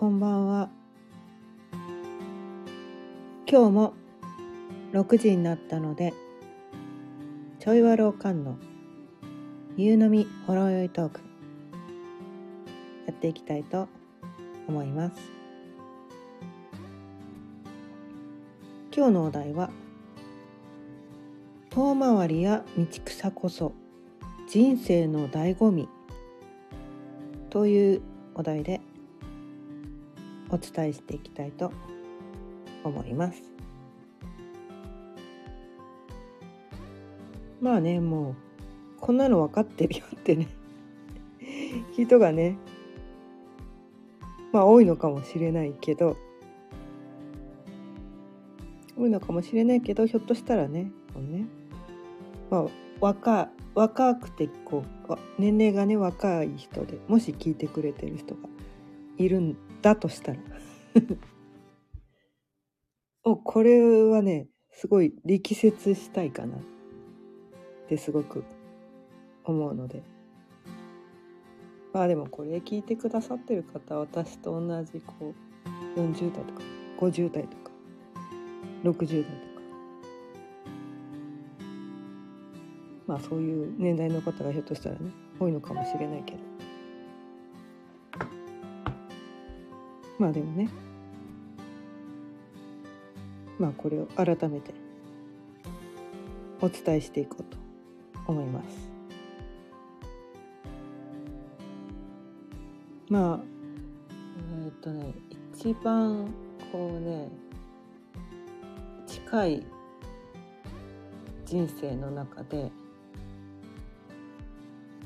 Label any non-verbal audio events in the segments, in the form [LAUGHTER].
こんばんは。今日も6時になったのでちょいわろうかんの夕飲みほろ酔いトークやっていきたいと思います。今日のお題は遠回りや道草こそ人生の醍醐味というお題でお伝えしていきたいと思います。まあねもうこんなの分かってるよってね [LAUGHS] 人がねまあ多いのかもしれないけど多いのかもしれないけどひょっとしたらねこのねまあ若若くてこう年齢がね若い人でもし聞いてくれてる人がいるんだとしたら。[LAUGHS] おこれはねすごい力説したいかな。ってすごく思うので。まあでもこれ聞いてくださってる方は私と同じこう40代とか50代とか60代とか。まあそういう年代の方がひょっとしたらね多いのかもしれないけど。まあでもねまあこれを改めてお伝えしていこうと思います。まあえー、っとね一番こうね近い人生の中で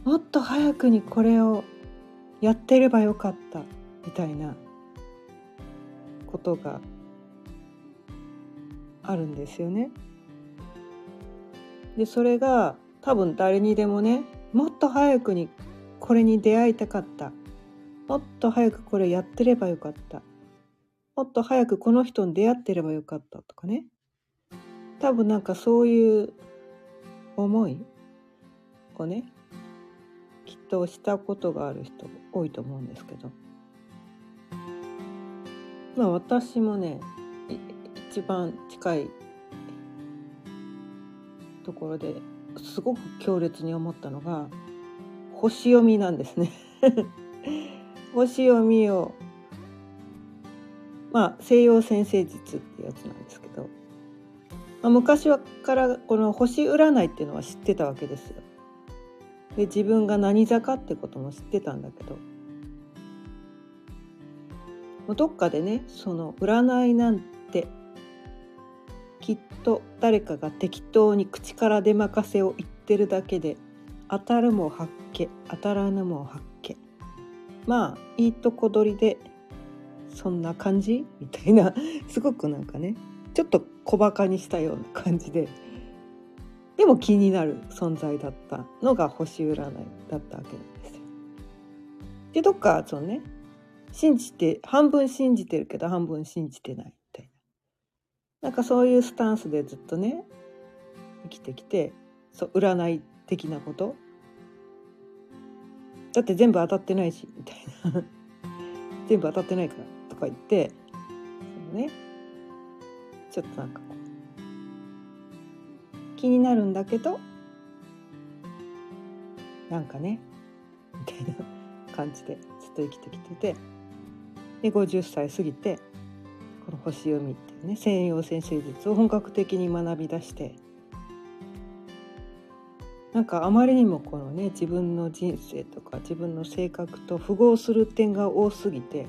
もっと早くにこれをやってればよかったみたいなことがあるんですよね。でそれが多分誰にでもねもっと早くにこれに出会いたかった。もっと早くこれやってればよかった。もっと早くこの人に出会ってればよかったとかね。多分なんかそういう思いをねきっとしたことがある人多いと思うんですけど。まあ私もね一番近いところですごく強烈に思ったのが星読みなんですね [LAUGHS] 星読みをまあ西洋占星術ってやつなんですけど、まあ、昔はからこの星占いっていうのは知ってたわけですよ。で自分が何座かってことも知ってたんだけどどっかでねその占いなんてきっと誰かが適当に口から出まかせを言ってるだけで当たるも発見当たらぬも発見まあいいとこ取りでそんな感じ？みたいな。すごくなんかねちょっと小バカにしたような感じで。でも気になる存在だったのが星占いだったわけなんですよ。でどっかそのね信じて半分信じてるけど半分信じてないみたいな。なんかそういうスタンスでずっとね生きてきてそう占い的なこと。だって全部当たってないしみたいな。[LAUGHS] 全部当たってないからとか言ってそのね。ちょっとなんかこう気になるんだけどなんかねみたいな感じでずっと生きてきてて。で50歳過ぎてこの星読みっていうね西洋占星術を本格的に学び出してなんかあまりにもこのね自分の人生とか自分の性格と符合する点が多すぎて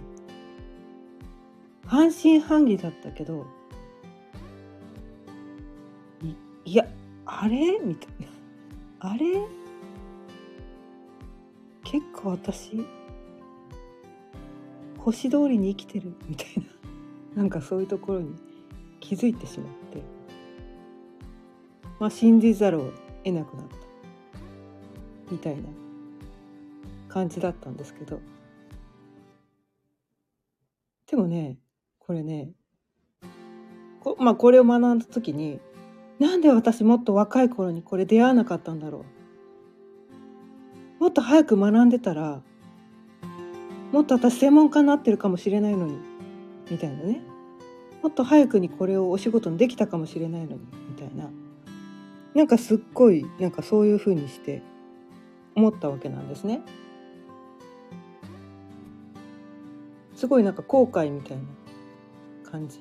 半信半疑だったけどいやあれ？みたいな。あれ？結構私星通りに生きてる。[LAUGHS] みたいな。なんかそういうところに気づいてしまって。まあ信じざるを得なくなった。みたいな感じだったんですけど。でもねこれねこ,、まあ、これを学んだ時になんで私もっと若い頃にこれ出会わなかったんだろう。もっと早く学んでたらもっと私専門家になってるかもしれないのにみたいなね。もっと早くにこれをお仕事にできたかもしれないのにみたいな。なんかすっごいなんかそういうふうにして思ったわけなんですね。すごいなんか後悔みたいな感じ。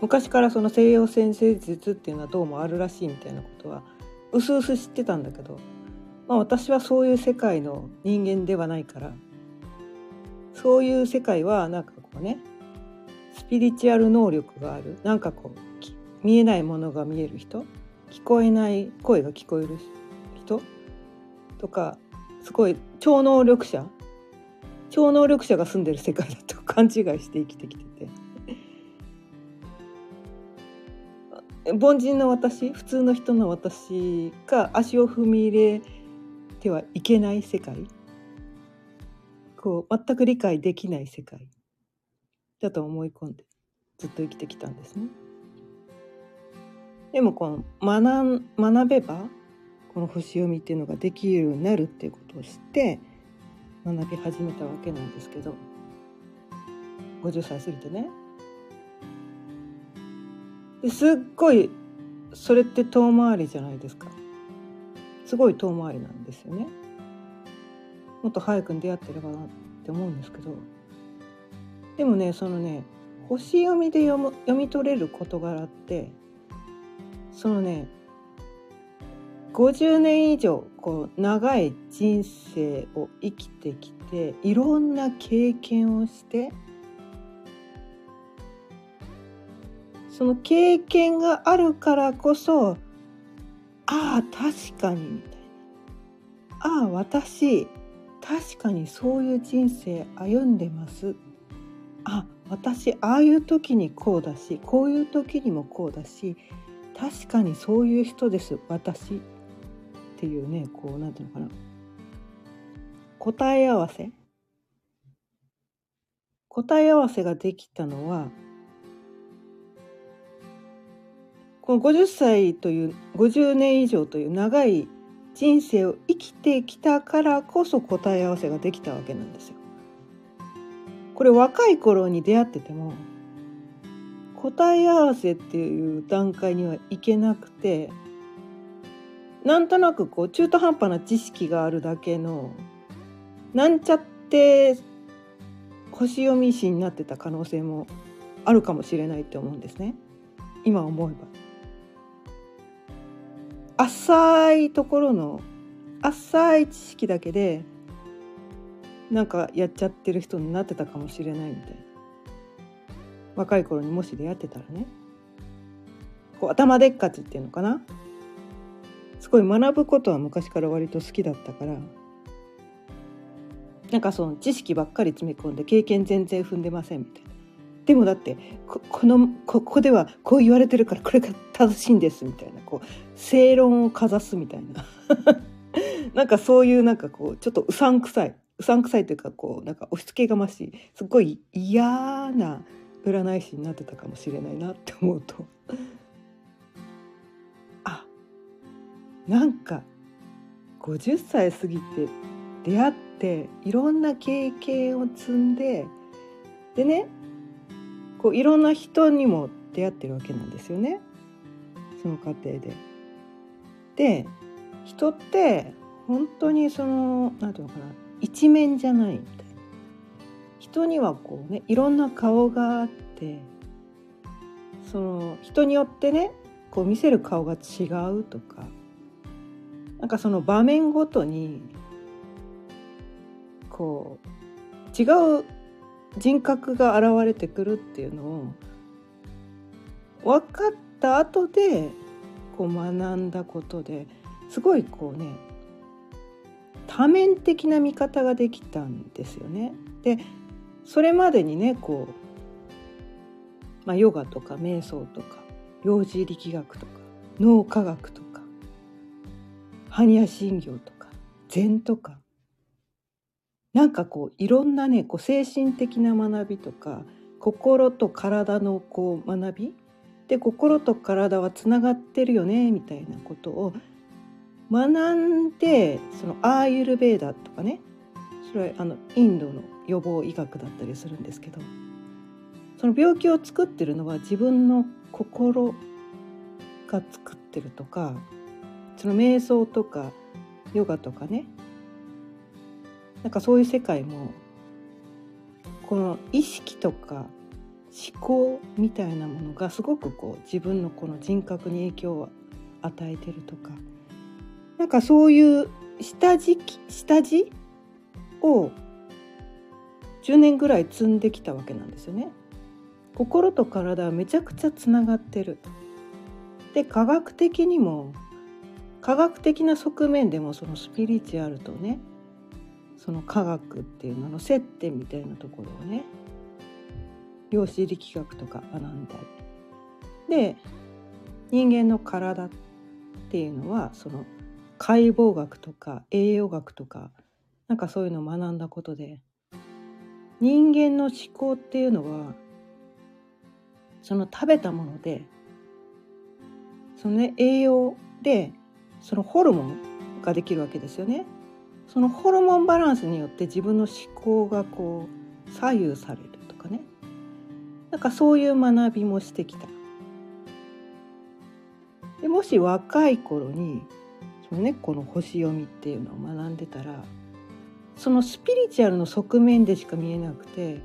昔からその西洋先生術っていうのはどうもあるらしいみたいなことはうすうす知ってたんだけど、まあ、私はそういう世界の人間ではないからそういう世界はなんかこうねスピリチュアル能力がある。なんかこう見えないものが見える人聞こえない声が聞こえる人とかすごい超能力者超能力者が住んでる世界だと [LAUGHS] 勘違いして生きてきてて。凡人の私普通の人の私が足を踏み入れてはいけない世界。こう全く理解できない世界だと思い込んでずっと生きてきたんですね。でもこの学学べばこの星読みっていうのができるようになるっていうことを知って学び始めたわけなんですけど50歳過ぎてね。ですっごいそれって遠回りじゃないですか。すごい遠回りなんですよね。もっと早くに出会ってればなって思うんですけど。でもねそのね星読みで読む読み取れる事柄ってそのね50年以上こう長い人生を生きてきていろんな経験をしてその経験があるからこそああ確かにみたいな。ああ私確かにそういう人生歩んでます。あ私ああいう時にこうだしこういう時にもこうだし確かにそういう人です私。っていうねこう何て言うのかな。答え合わせ？答え合わせができたのはこの50歳という50年以上という長い人生を生きてきたからこそ答え合わせができたわけなんですよ。これ若い頃に出会ってても答え合わせっていう段階にはいけなくてなんとなくこう中途半端な知識があるだけのなんちゃって星読み師になってた可能性もあるかもしれないって思うんですね今思えば。浅いところの浅い知識だけでなんかやっちゃってる人になってたかもしれないみたいな。若い頃にもし出会ってたらね。こう頭でっかちっていうのかな。すごい学ぶことは昔から割と好きだったから。なんかその知識ばっかり詰め込んで経験全然踏んでませんみたいな。でもだってこのここではこう言われてるからこれが正しいんですみたいなこう正論をかざすみたいな。[LAUGHS] なんかそういうなんかこうちょっとうさんくさいうさんくさいというかこうなんか押し付けがましいすっごい嫌な占い師になってたかもしれないなって思うと。あなんか50歳過ぎて出会っていろんな経験を積んででねこういろんな人にも出会ってるわけなんですよねその過程で。で人って本当にその何て言うのかな一面じゃないみたいな人にはこうねいろんな顔があってその人によってねこう見せる顔が違うとかなんかその場面ごとにこう違う人格が現れてくるっていうのを分かった後でこう学んだことですごいこうね多面的な見方ができたんですよね。でそれまでにねこう、まあ、ヨガとか瞑想とか幼児力学とか脳科学とか般若心経とか禅とかなんかこういろんなねこう精神的な学びとか心と体のこう学びで心と体はつながってるよねみたいなことを学んでそのアーユルベーダとかねそれはあのインドの予防医学だったりするんですけどその病気を作ってるのは自分の心が作ってるとかその瞑想とかヨガとかねなんかそういう世界もこの意識とか思考みたいなものがすごくこう自分のこの人格に影響を与えてるとかなんかそういう下地下地を10年ぐらい積んできたわけなんですよね。心と体はめちゃくちゃつながってる。で科学的にも科学的な側面でもそのスピリチュアルとねその科学っていうのの接点みたいなところをね量子力学とか学んだりで人間の体っていうのはその解剖学とか栄養学とかなんかそういうのを学んだことで人間の思考っていうのはその食べたものでそのね栄養でそのホルモンができるわけですよね。そのホルモンバランスによって自分の思考がこう左右されるとかねなんかそういう学びもしてきた。でもし若い頃にその、ね、この星読みっていうのを学んでたらそのスピリチュアルの側面でしか見えなくて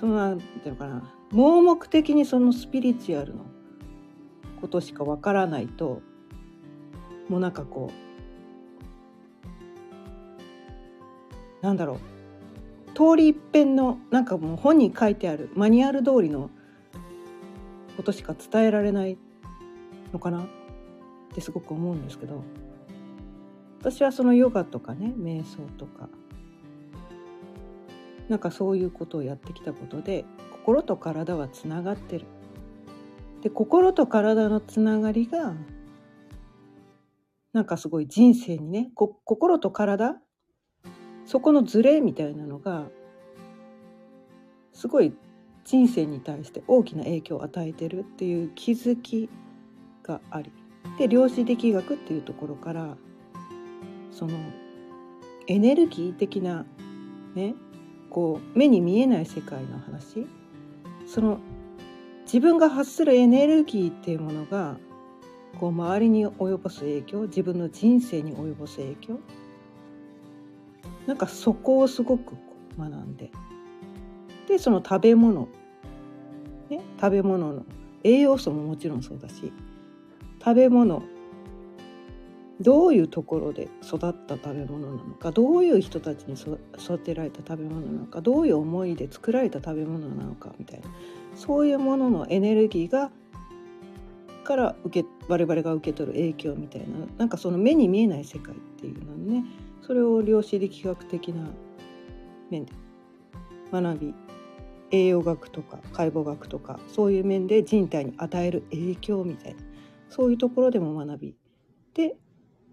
そのなんていうのかな盲目的にそのスピリチュアルのことしかわからないともうなんかこうなんだろう。通り一遍のなんかもう本に書いてあるマニュアル通りのことしか伝えられないのかなってすごく思うんですけど。私はそのヨガとかね瞑想とか。なんかそういうことをやってきたことで心と体はつながってる。で心と体のつながりがなんかすごい人生にね心と体そこのズレみたいなのがすごい人生に対して大きな影響を与えてるっていう気づきがありで量子力学っていうところからそのエネルギー的なねこう目に見えない世界の話その自分が発するエネルギーっていうものがこう周りに及ぼす影響自分の人生に及ぼす影響なんかそこをすごく学んで。でその食べ物、ね、食べ物の栄養素ももちろんそうだし食べ物。どういうところで育った食べ物なのかどういう人たちに育てられた食べ物なのかどういう思いで作られた食べ物なのかみたいな。そういうもののエネルギーがから受け我々が受け取る影響みたいななんかその目に見えない世界っていうのね。それを量子力学的な面で学び栄養学とか解剖学とかそういう面で人体に与える影響みたいなそういうところでも学びで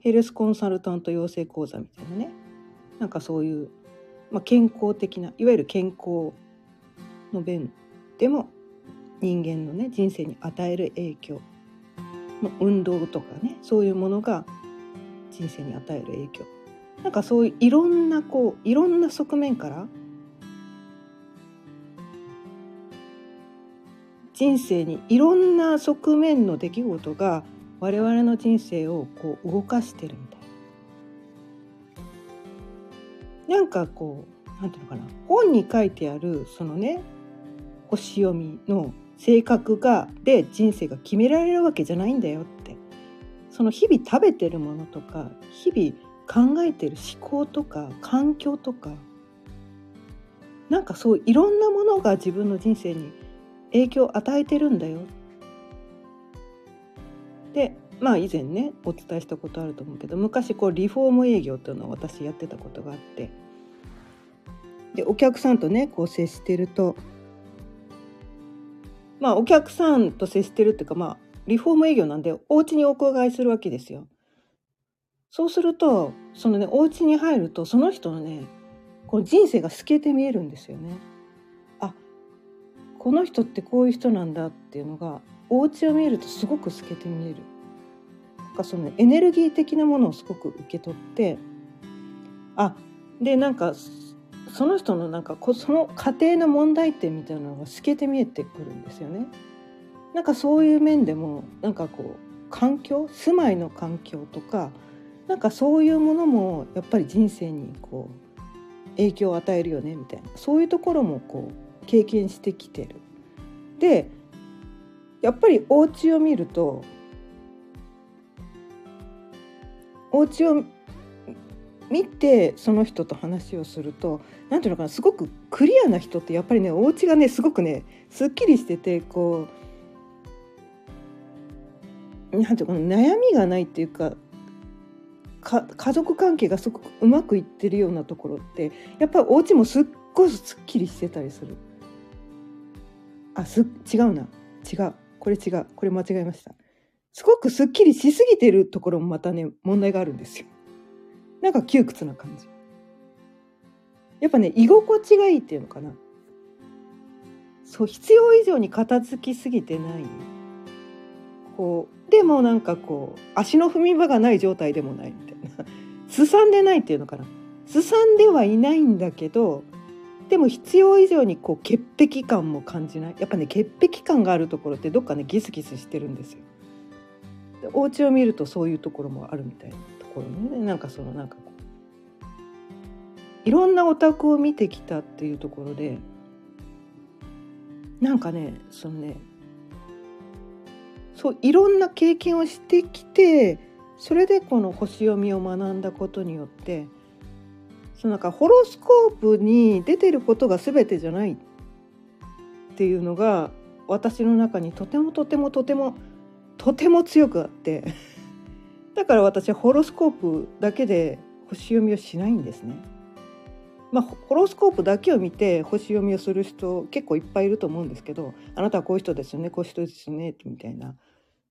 ヘルスコンサルタント養成講座みたいなねなんかそういう、まあ、健康的ないわゆる健康の面でも人間のね人生に与える影響運動とかねそういうものが人生に与える影響。なんかそういういろんなこういろんな側面から人生にいろんな側面の出来事が我々の人生をこう動かしてるみたいな。なんかこうなんていうのかな本に書いてあるそのね星読みの性格がで人生が決められるわけじゃないんだよってその日々食べてるものとか日々考えてる思考とか環境とかなんかそういろんなものが自分の人生に影響を与えてるんだよでまあ以前ねお伝えしたことあると思うけど昔こうリフォーム営業っていうのを私やってたことがあってでお客さんとねこう接してるとまあお客さんと接してるっていうかまあリフォーム営業なんでお家にお伺いするわけですよ。そうするとそのねお家に入るとその人のねこう人生が透けて見えるんですよね。あこの人ってこういう人なんだっていうのがお家を見るとすごく透けて見える。なんかそのエネルギー的なものをすごく受け取ってあでなんかその人のなんかその家庭の問題点みたいなのが透けて見えてくるんですよね。なんかそういう面でもなんかこう環境住まいの環境とかなんかそういうものもやっぱり人生にこう影響を与えるよねみたいなそういうところもこう経験してきてる。でやっぱりお家を見るとお家を見てその人と話をすると何ていうのかなすごくクリアな人ってやっぱりねお家がねすごくねすっきりしててこうなんていうかな悩みがないっていうか家族関係がすごくうまくいってるようなところってやっぱりお家もすっごいすっきりしてたりする。あす違うな違うこれ違うこれ間違えました。すごくすっきりしすぎてるところもまたね問題があるんですよ。なんか窮屈な感じ。やっぱね居心地がいいっていうのかな。そう必要以上に片付きすぎてない。こうでもなんかこう足の踏み場がない状態でもないみたいな。[LAUGHS] すさんでないっていうのかな。すさんではいないんだけどでも必要以上にこう潔癖感も感じないやっぱね潔癖感があるところってどっかねギスギスしてるんですよ。お家を見るとそういうところもあるみたいなところねなんかそのなんかこういろんなお宅を見てきたっていうところでなんかねそのねそういろんな経験をしてきてそれでこの星読みを学んだことによってそのなんかホロスコープに出てることが全てじゃないっていうのが私の中にとてもとてもとてもとても強くあって [LAUGHS] だから私はホロスコープだけで星読みをしないんですね。まあ、ホロスコープだけを見て星読みをする人結構いっぱいいると思うんですけどあなたはこういう人ですよねこういう人ですよねみたいな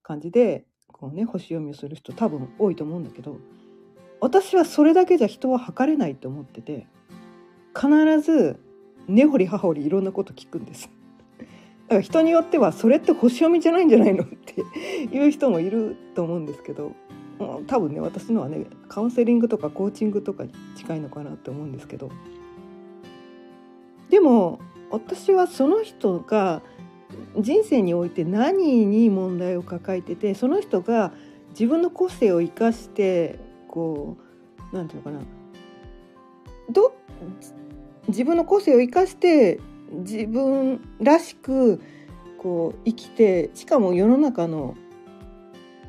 感じでこう、ね、星読みをする人多分多いと思うんだけど私はそれだけじゃ人は測れないと思ってて必ず根掘り葉掘りいろんなこと聞くんです。だから人によってはそれって星読みじゃないんじゃないのって [LAUGHS] いう人もいると思うんですけど多分ね私のはねカウンセリングとかコーチングとかに近いのかなって思うんですけどでも私はその人が人生において何に問題を抱えててその人が自分の個性を生かしてこう何て言うのかなど自分の個性を生かして自分らしくこう生きてしかも世の中の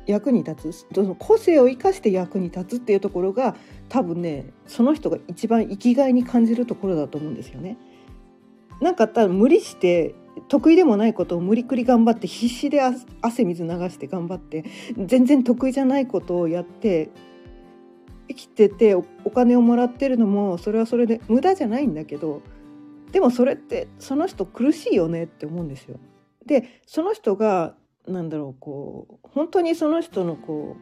役に立つその個性を生かして役に立つっていうところが多分ねその人が一番生きがいに感じるところだと思うんですよね。なんか多分無理して得意でもないことを無理くり頑張って必死で汗水流して頑張って全然得意じゃないことをやって生きててお金をもらってるのもそれはそれで無駄じゃないんだけどでもそれってその人苦しいよねって思うんですよ。でその人がなんだろうこう本当にその人のこ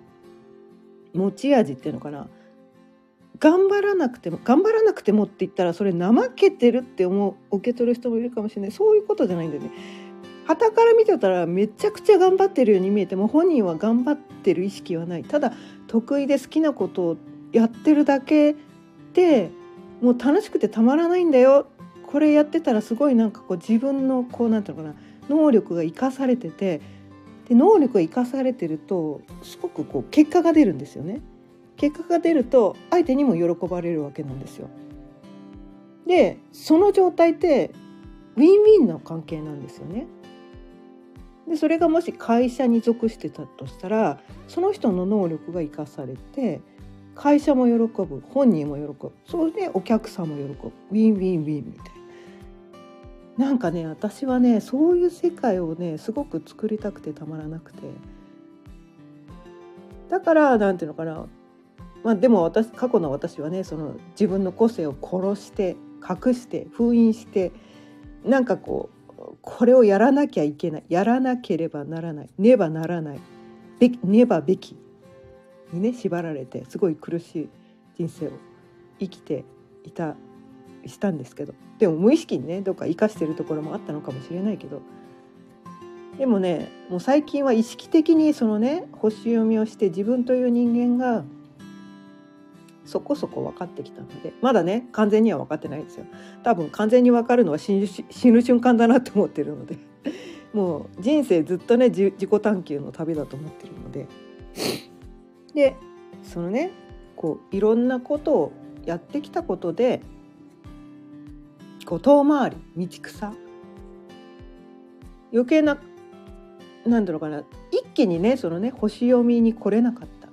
う持ち味っていうのかな頑張らなくても頑張らなくてもって言ったらそれ怠けてるって思う受け取る人もいるかもしれないそういうことじゃないんだよね。旗から見てたらめちゃくちゃ頑張ってるように見えても本人は頑張ってる意識はないただ得意で好きなことをやってるだけでもう楽しくてたまらないんだよこれやってたらすごいなんかこう自分のこうなんていうのかな能力が生かされててで能力が生かされてるとすごくこう結果が出るんですよね。結果が出ると相手にも喜ばれるわけなんですよ。でその状態ってウィンウィンの関係なんですよね。でそれがもし会社に属してたとしたらその人の能力が生かされて会社も喜ぶ本人も喜ぶそれでお客さんも喜ぶウィンウィンウィンみたいななんかね私はねそういう世界をねすごく作りたくてたまらなくてだからなんていうのかなまあでも私過去の私はねその自分の個性を殺して隠して封印してなんかこうこれをやらなきゃいけないやらなければならないねばならないべねばべきにね縛られてすごい苦しい人生を生きていたしたんですけどでも無意識にねどっか生かしてるところもあったのかもしれないけどでもねもう最近は意識的にそのね星読みをして自分という人間がそこそこ分かってきたのでまだね完全には分かってないですよ。多分完全に分かるのは死ぬ死ぬ瞬間だなって思ってるので [LAUGHS] もう人生ずっとね自己探求の旅だと思ってるので。でそのねこういろんなことをやってきたことでこう遠回り道草。余計な何だろうかな一気にねそのね星読みに来れなかった。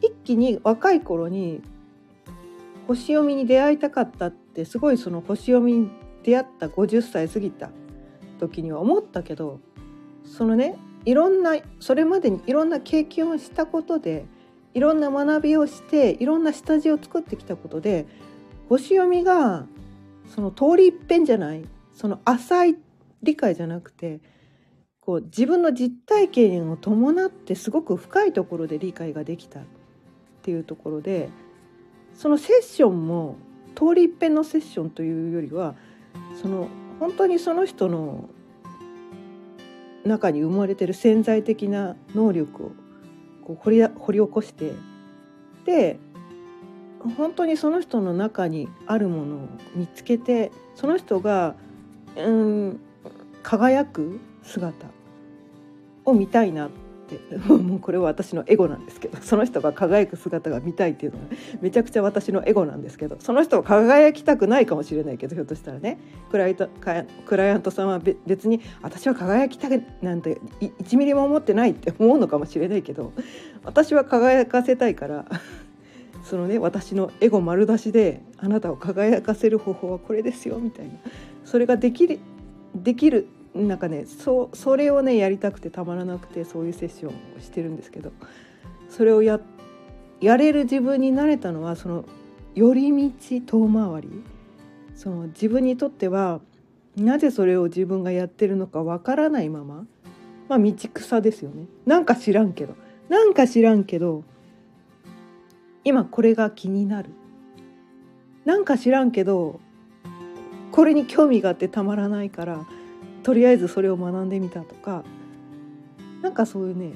一気に若い頃に星読みに出会いたかったってすごいその星読みに出会った50歳過ぎた時には思ったけどそのねいろんなそれまでにいろんな経験をしたことでいろんな学びをしていろんな下地を作ってきたことで星読みがその通り一遍じゃないその浅い理解じゃなくてこう自分の実体験を伴ってすごく深いところで理解ができたっていうところでそのセッションも通り一遍のセッションというよりはその本当にその人の中に生まれてる潜在的な能力をこう掘り掘り起こしてで本当にその人の中にあるものを見つけてその人がうん輝く姿を見たいなって [LAUGHS] もうこれは私のエゴなんですけどその人が輝く姿が見たいっていうのはめちゃくちゃ私のエゴなんですけどその人は輝きたくないかもしれないけどひょっとしたらね。クライトクライアントさんは別に私は輝きたくなんて1ミリも思ってないって思うのかもしれないけど私は輝かせたいから [LAUGHS] そのね私のエゴ丸出しであなたを輝かせる方法はこれですよみたいな。それができるできるなんかねそそれをねやりたくてたまらなくてそういうセッションをしてるんですけどそれをややれる自分になれたのはその寄り道遠回り。その自分にとってはなぜそれを自分がやってるのかわからないまま。まあ道草ですよね。なんか知らんけど。なんか知らんけど今これが気になる。なんか知らんけどこれに興味があってたまらないからとりあえずそれを学んでみたとかなんかそういうね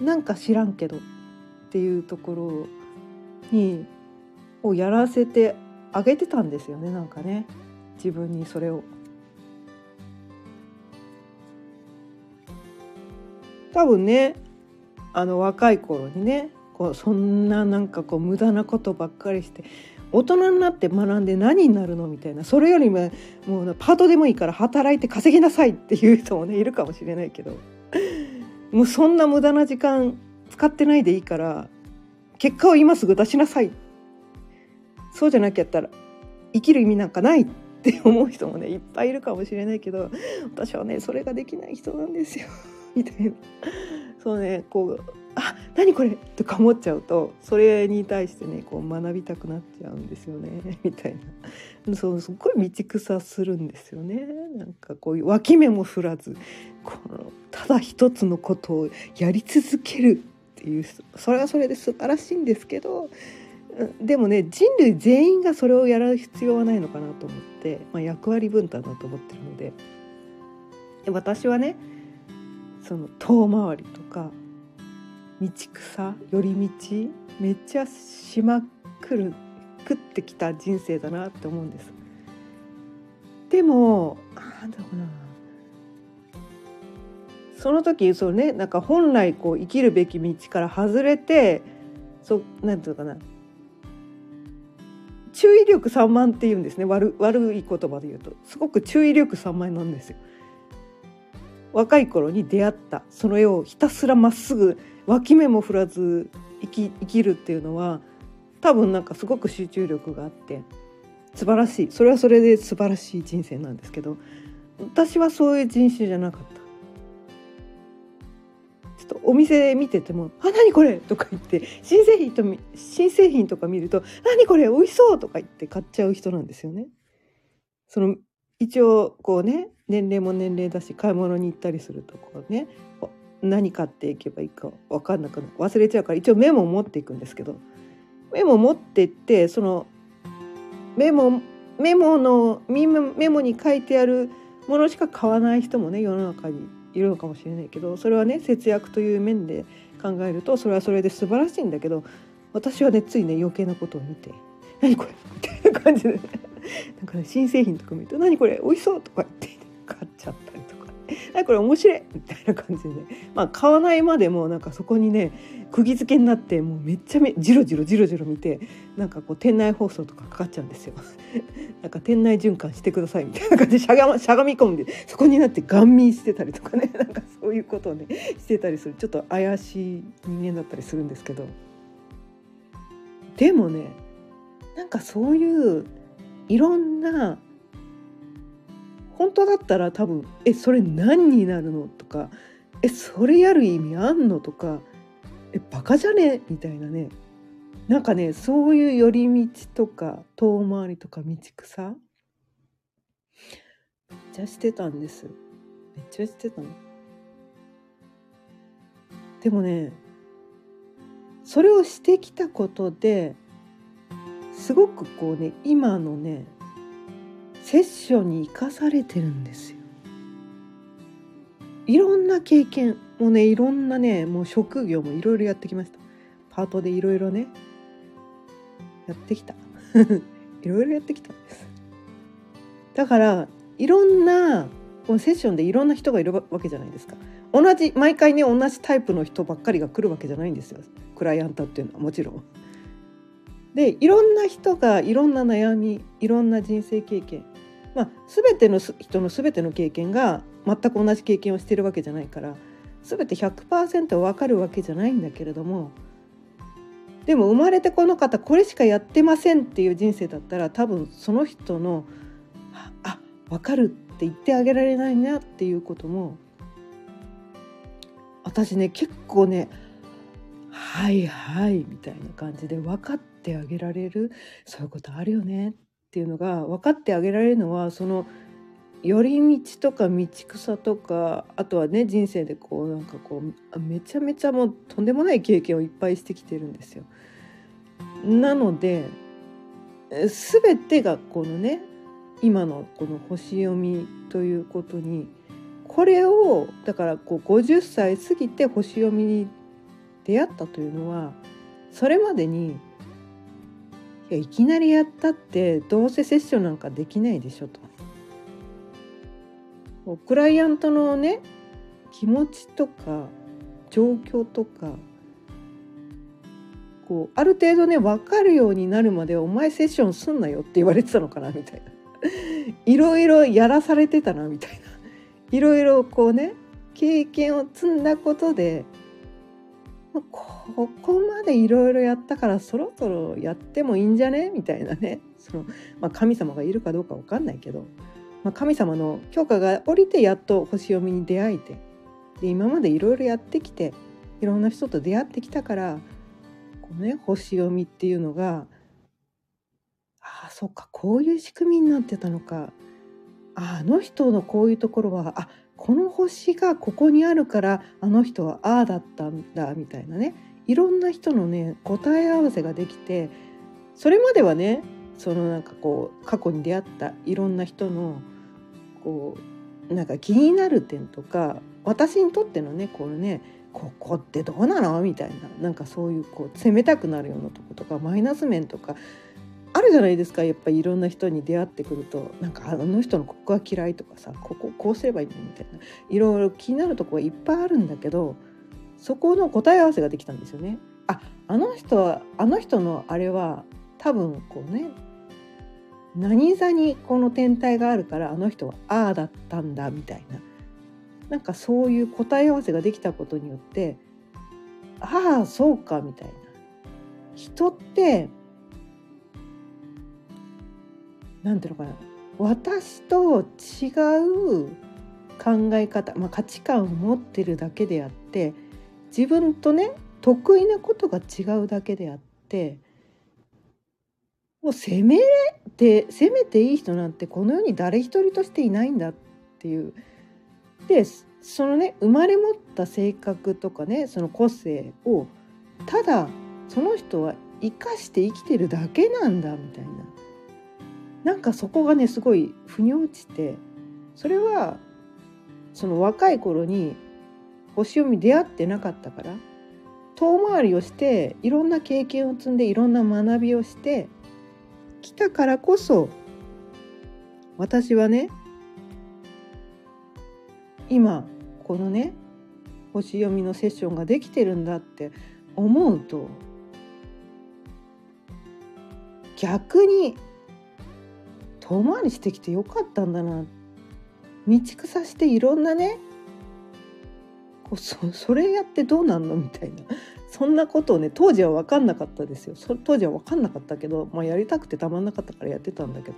なんか知らんけどっていうところにをやらせてあげてたんですよねなんかね自分にそれを。多分ねあの若い頃にねこうそんななんかこう無駄なことばっかりして大人になって学んで何になるのみたいなそれよりももうパートでもいいから働いて稼ぎなさいっていう人もねいるかもしれないけど。[LAUGHS] もうそんな無駄な時間使ってないでいいから結果を今すぐ出しなさい。そうじゃなきゃったら生きる意味なんかないって思う人もねいっぱいいるかもしれないけど私はねそれができない人なんですよ。[LAUGHS] みたいな。そうねこうあ何これ？とか思っちゃうとそれに対してねこう学びたくなっちゃうんですよね [LAUGHS] みたいな。そうすっごい道草するんですよね。なんかこういう脇目も振らずこのただ一つのことをやり続けるっていうそれはそれで素晴らしいんですけどでもね人類全員がそれをやる必要はないのかなと思って、まあ、役割分担だと思ってるので私はねその遠回りとか道草寄り道めっちゃしまくる食ってきた人生だなって思うんです。でもなんだろうなその時そうねなんか本来こう生きるべき道から外れてそなんていうかな注意力散漫っていうんですね悪悪い言葉で言うとすごく注意力散漫なんですよ。若い頃に出会ったその絵をひたすらまっすぐ脇目も振らず生き生きるっていうのは多分なんかすごく集中力があって素晴らしいそれはそれで素晴らしい人生なんですけど私はそういう人種じゃなかった。ちょっとお店見てても「あ何これ!」とか言って新製品と新製品とか見ると「何これ美味しそう!」とか言って買っちゃう人なんですよね。その一応こうね年齢も年齢だし買い物に行ったりするとこうね何買っていけばいいか分かんなくなる。忘れちゃうから一応メモを持っていくんですけど。メモを持ってってそのメモメモのメモに書いてあるものしか買わない人もね世の中にいるのかもしれないけどそれはね節約という面で考えるとそれはそれで素晴らしいんだけど私はねついね余計なことを見て「何これ?」みたいな感じで、ね、[LAUGHS] なんか、ね、新製品とか見ると「何これ？美味しそう」とか言って、買っちゃった。りとか「何これ面白い」[LAUGHS] みたいな感じで。ねまあ買わないまでもなんかそこにね釘付けになってもうめっちゃめジロジロジロジロ見てなんかこう店内放送とかかかっちゃうんですよ。[LAUGHS] なんか店内循環してくださいみたいな感じでしゃが,、ま、しゃがみ込んでそこになってガン見してたりとかね。[LAUGHS] なんかそういうことをねしてたりする。ちょっと怪しい人間だったりするんですけど。でもねなんかそういういろんな本当だったら多分「えそれ何になるの?」とか「えそれやる意味あんの?」とか「えバカじゃね?」みたいなねなんかねそういう寄り道とか遠回りとか道草？めっちゃしてたんですめっちゃしてたのでもねそれをしてきたことですごくこうね今のねセッションに生かされてるんですよ。いろんな経験もねいろんなねもう職業もいろいろやってきました。パートでいろいろねやってきた。[LAUGHS] いろいろやってきた。んですだからいろんなこのセッションでいろんな人がいるわけじゃないですか。同じ毎回ね同じタイプの人ばっかりが来るわけじゃないんですよ。クライアントっていうのはもちろん。でいろんな人がいろんな悩みいろんな人生経験まあ全ての人の全ての経験が全く同じ経験をしてるわけじゃないから全て100%分かるわけじゃないんだけれどもでも生まれてこの方これしかやってませんっていう人生だったら多分その人のあ分かるって言ってあげられないなっていうことも私ね結構ねはいはいみたいな感じで分かってあげられるそういうことあるよねっていうのが分かってあげられるのはその寄り道とか道草とかあとはね人生でこうなんかこうめちゃめちゃもうとんでもない経験をいっぱいしてきてるんですよ。なので全てがこのね今のこの星読みということにこれをだからこう50歳過ぎて星読みに出会ったというのはそれまでにいやいきなりやったってどうせセッションなんかできないでしょと。クライアントのね気持ちとか状況とかこうある程度ね分かるようになるまでお前セッションすんなよって言われてたのかなみたいな [LAUGHS] いろいろやらされてたなみたいないろいろこうね経験を積んだことでここまでいろいろやったからそろそろやってもいいんじゃね？みたいなね。その、まあ、神様がいるかどうか分かんないけど。まあ、神様の許可が下りてやっと星読みに出会えて。で今までいろいろやってきていろんな人と出会ってきたからこのね星読みっていうのがああそっかこういう仕組みになってたのか。あの人のこういうところはあこの星がここにあるからあの人はああだったんだみたいなね。いろんな人のね答え合わせができてそれまではねそのなんかこう過去に出会ったいろんな人のこうなんか気になる点とか私にとってのねこのねここってどうなの？みたいななんかそういうこう責めたくなるようなとことかマイナス面とかあるじゃないですか。やっぱりいろんな人に出会ってくると。なんかあの人のここが嫌いとかさこここうすればいいのみたいな。いろいろ気になるとこがいっぱいあるんだけどそこの答え合わせができたんですよね。ああの人はあの人のあれは多分こうね何座にこの天体があるからあの人はああだったんだみたいな。なんかそういう答え合わせができたことによってああそうかみたいな。人ってなんていうのかな。私と違う考え方、まあ、価値観を持ってるだけであって自分とね得意なことが違うだけであってもう責めて責めていい人なんてこの世に誰一人としていないんだっていう。でそのね生まれ持った性格とかねその個性をただその人は生かして生きてるだけなんだみたいな。なんかそこがねすごい腑に落ちてそれはその若い頃に星読み出会ってなかったから遠回りをしていろんな経験を積んでいろんな学びをしてきたからこそ私はね今このね星読みのセッションができてるんだって思うと逆に遠回りしてきてよかったんだな道草していろんなねそそれやってどうなんのみたいなそんなことをね当時は分かんなかったですよ当時は分かんなかったけど、まあ、やりたくてたまんなかったからやってたんだけど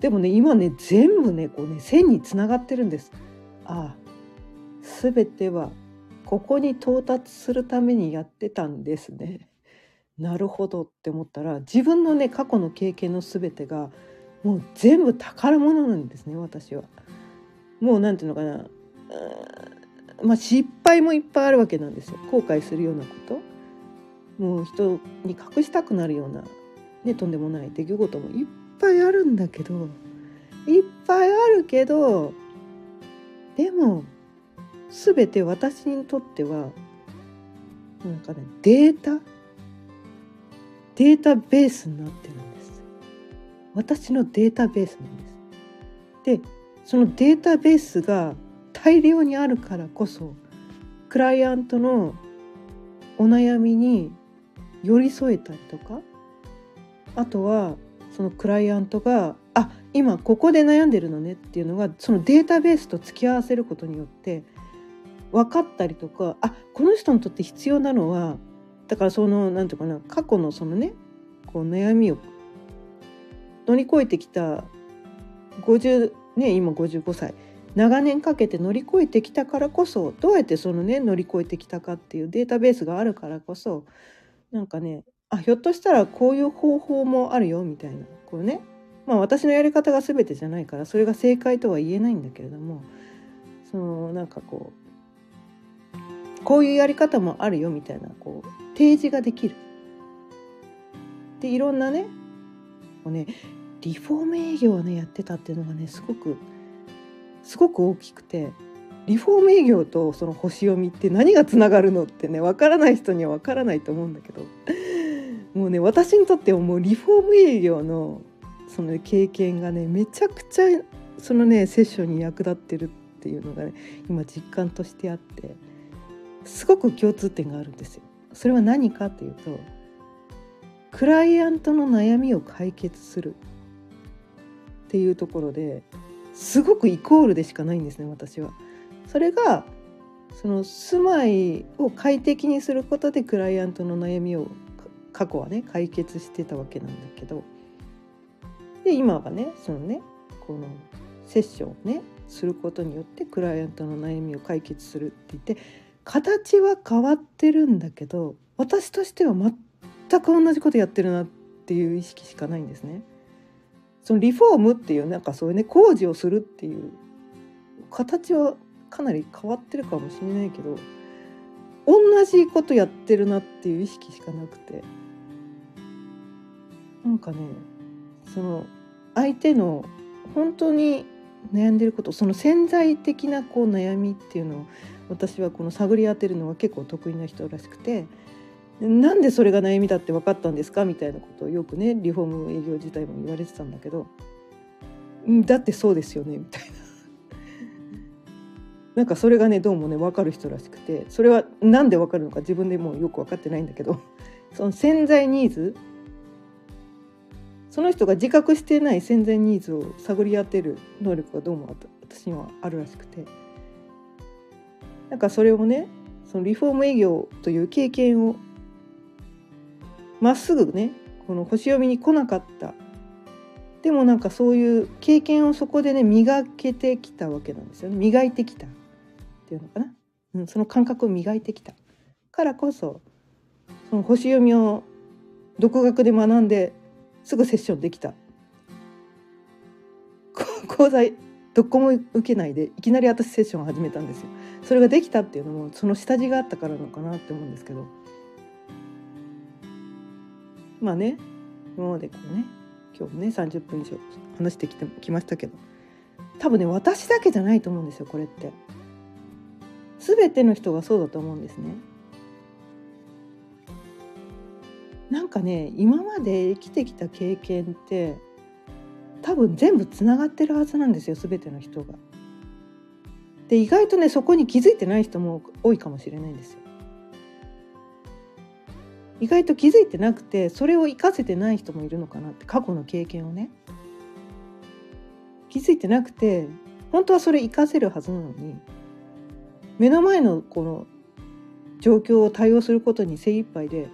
でもね今ね全部ねこうね線につながってるんです。ああ全てはここに到達するためにやってたんですね。なるほどって思ったら自分のね過去の経験の全てがもう全部宝物なんですね私は。もう何て言うのかなまあ失敗もいっぱいあるわけなんですよ後悔するようなこともう人に隠したくなるような、ね、とんでもない出来事もいっぱいあるんだけどいっぱいあるけどでも全て私にとってはなんかねデータデータベースになってるんです。私のデータベースなんです。でそのデータベースが大量にあるからこそクライアントのお悩みに寄り添えたりとかあとはそのクライアントがあ今ここで悩んでるのねっていうのがそのデータベースと付き合わせることによって分かったりとかあこの人にとって必要なのはだからその何て言うかな過去のそのねこう悩みを乗り越えてきた50ね今55歳。長年かけて乗り越えてきたからこそどうやってそのね乗り越えてきたかっていうデータベースがあるからこそなんかねあひょっとしたらこういう方法もあるよみたいなこうね。まあ私のやり方が全てじゃないからそれが正解とは言えないんだけれどもそのなんかこうこういうやり方もあるよみたいなこう提示ができる。でいろんなねこうねリフォーム営業をねやってたっていうのがねすごくすごく大きくてリフォーム営業とその星読みって何がつながるのってね分からない人には分からないと思うんだけどもうね私にとってはもうリフォーム営業のその経験がねめちゃくちゃそのねセッションに役立ってるっていうのがね今実感としてあってすごく共通点があるんですよ。それは何かというとクライアントの悩みを解決するっていうところですごくイコールでしかないんですね私は。それがその住まいを快適にすることでクライアントの悩みを過去はね解決してたわけなんだけどで今はねそのねこのセッションをねすることによってクライアントの悩みを解決するって言って形は変わってるんだけど私としては全く同じことやってるなっていう意識しかないんですね。そのリフォームっていうなんかそういうね工事をするっていう形はかなり変わってるかもしれないけど同じことやってるなっていう意識しかなくてなんかねその相手の本当に悩んでることその潜在的なこう悩みっていうのを私はこの探り当てるのが結構得意な人らしくてなんでそれが悩みだって分かったんですかみたいなことをよくねリフォーム営業自体も言われてたんだけどだってそうですよねみたいな。[LAUGHS] なんかそれがねどうもね分かる人らしくてそれは何で分かるのか自分でもうよく分かってないんだけどその潜在ニーズその人が自覚してない潜在ニーズを探り当てる能力がどうも私にはあるらしくてなんかそれをねそのリフォーム営業という経験をまっすぐねこの星読みに来なかった。でもなんかそういう経験をそこでね磨けてきたわけなんですよね。磨いてきた。っていうのかな、うん、その感覚を磨いてきた。からこそその星読みを独学で学んですぐセッションできた。講座 [LAUGHS] どこも受けないでいきなり私セッション始めたんですよ。それができたっていうのもその下地があったからなのかなって思うんですけどまあね今までこうね今日もね30分以上話してきてきましたけど多分ね私だけじゃないと思うんですよこれって。全ての人がそうだと思うんですね。なんかね今まで生きてきた経験って多分全部つながってるはずなんですよ全ての人が。で意外とねそこに気づいてない人も多いかもしれないんですよ。意外と気づいてなくてそれを活かせてない人もいるのかなって過去の経験をね気づいてなくて本当はそれ活かせるはずなのに目の前のこの状況を対応することに精一杯で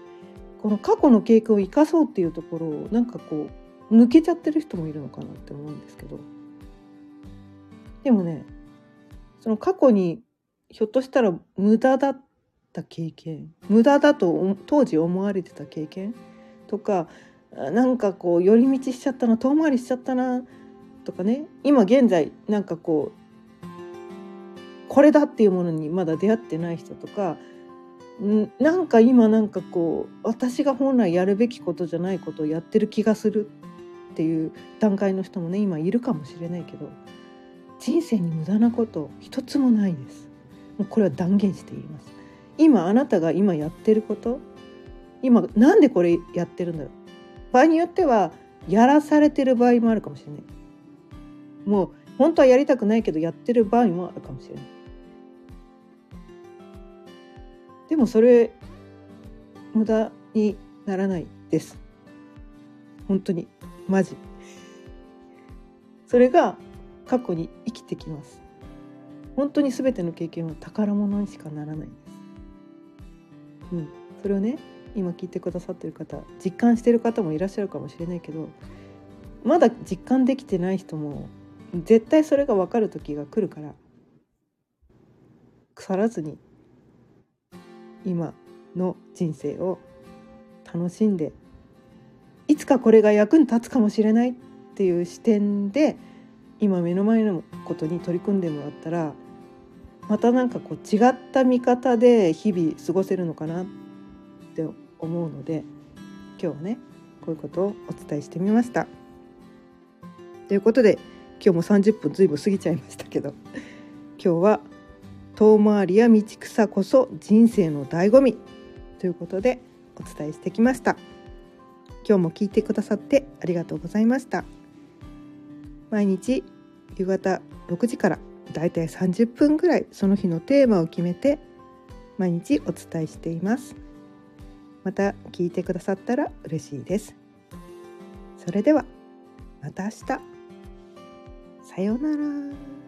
この過去の経験を生かそうっていうところをなんかこう抜けちゃってる人もいるのかなって思うんですけどでもねその過去にひょっとしたら無駄だった経験無駄だと当時思われてた経験とかなんかこう寄り道しちゃったな遠回りしちゃったなとかね。今現在なんかこうこれだっていうものにまだ出会ってない人とかんなんか今なんかこう私が本来やるべきことじゃないことをやってる気がするっていう段階の人もね今いるかもしれないけど。人生に無駄なこと一つもないです。もうこれは断言して言います。今あなたが今やってること今なんでこれやってるんだろう。場合によってはやらされてる場合もあるかもしれない。もう本当はやりたくないけどやってる場合もあるかもしれない。でもそれ無駄にならないです。本当に。マジ。それが過去に生きてきます。本当に全ての経験は宝物にしかならないです。うん。それをね今聞いてくださってる方実感してる方もいらっしゃるかもしれないけどまだ実感できてない人も絶対それが分かる時が来るから腐らずに今の人生を楽しんでいつかこれが役に立つかもしれないっていう視点で今目の前のことに取り組んでもらったらまたなんかこう違った見方で日々過ごせるのかなって思うので今日はねこういうことをお伝えしてみました。ということで今日も30分ずいぶん過ぎちゃいましたけど今日は遠回りや道草こそ人生の醍醐味ということでお伝えしてきました今日も聞いてくださってありがとうございました毎日夕方6時からだいたい30分ぐらいその日のテーマを決めて毎日お伝えしています。また聞いてくださったら嬉しいです。それではまた明日。さようなら。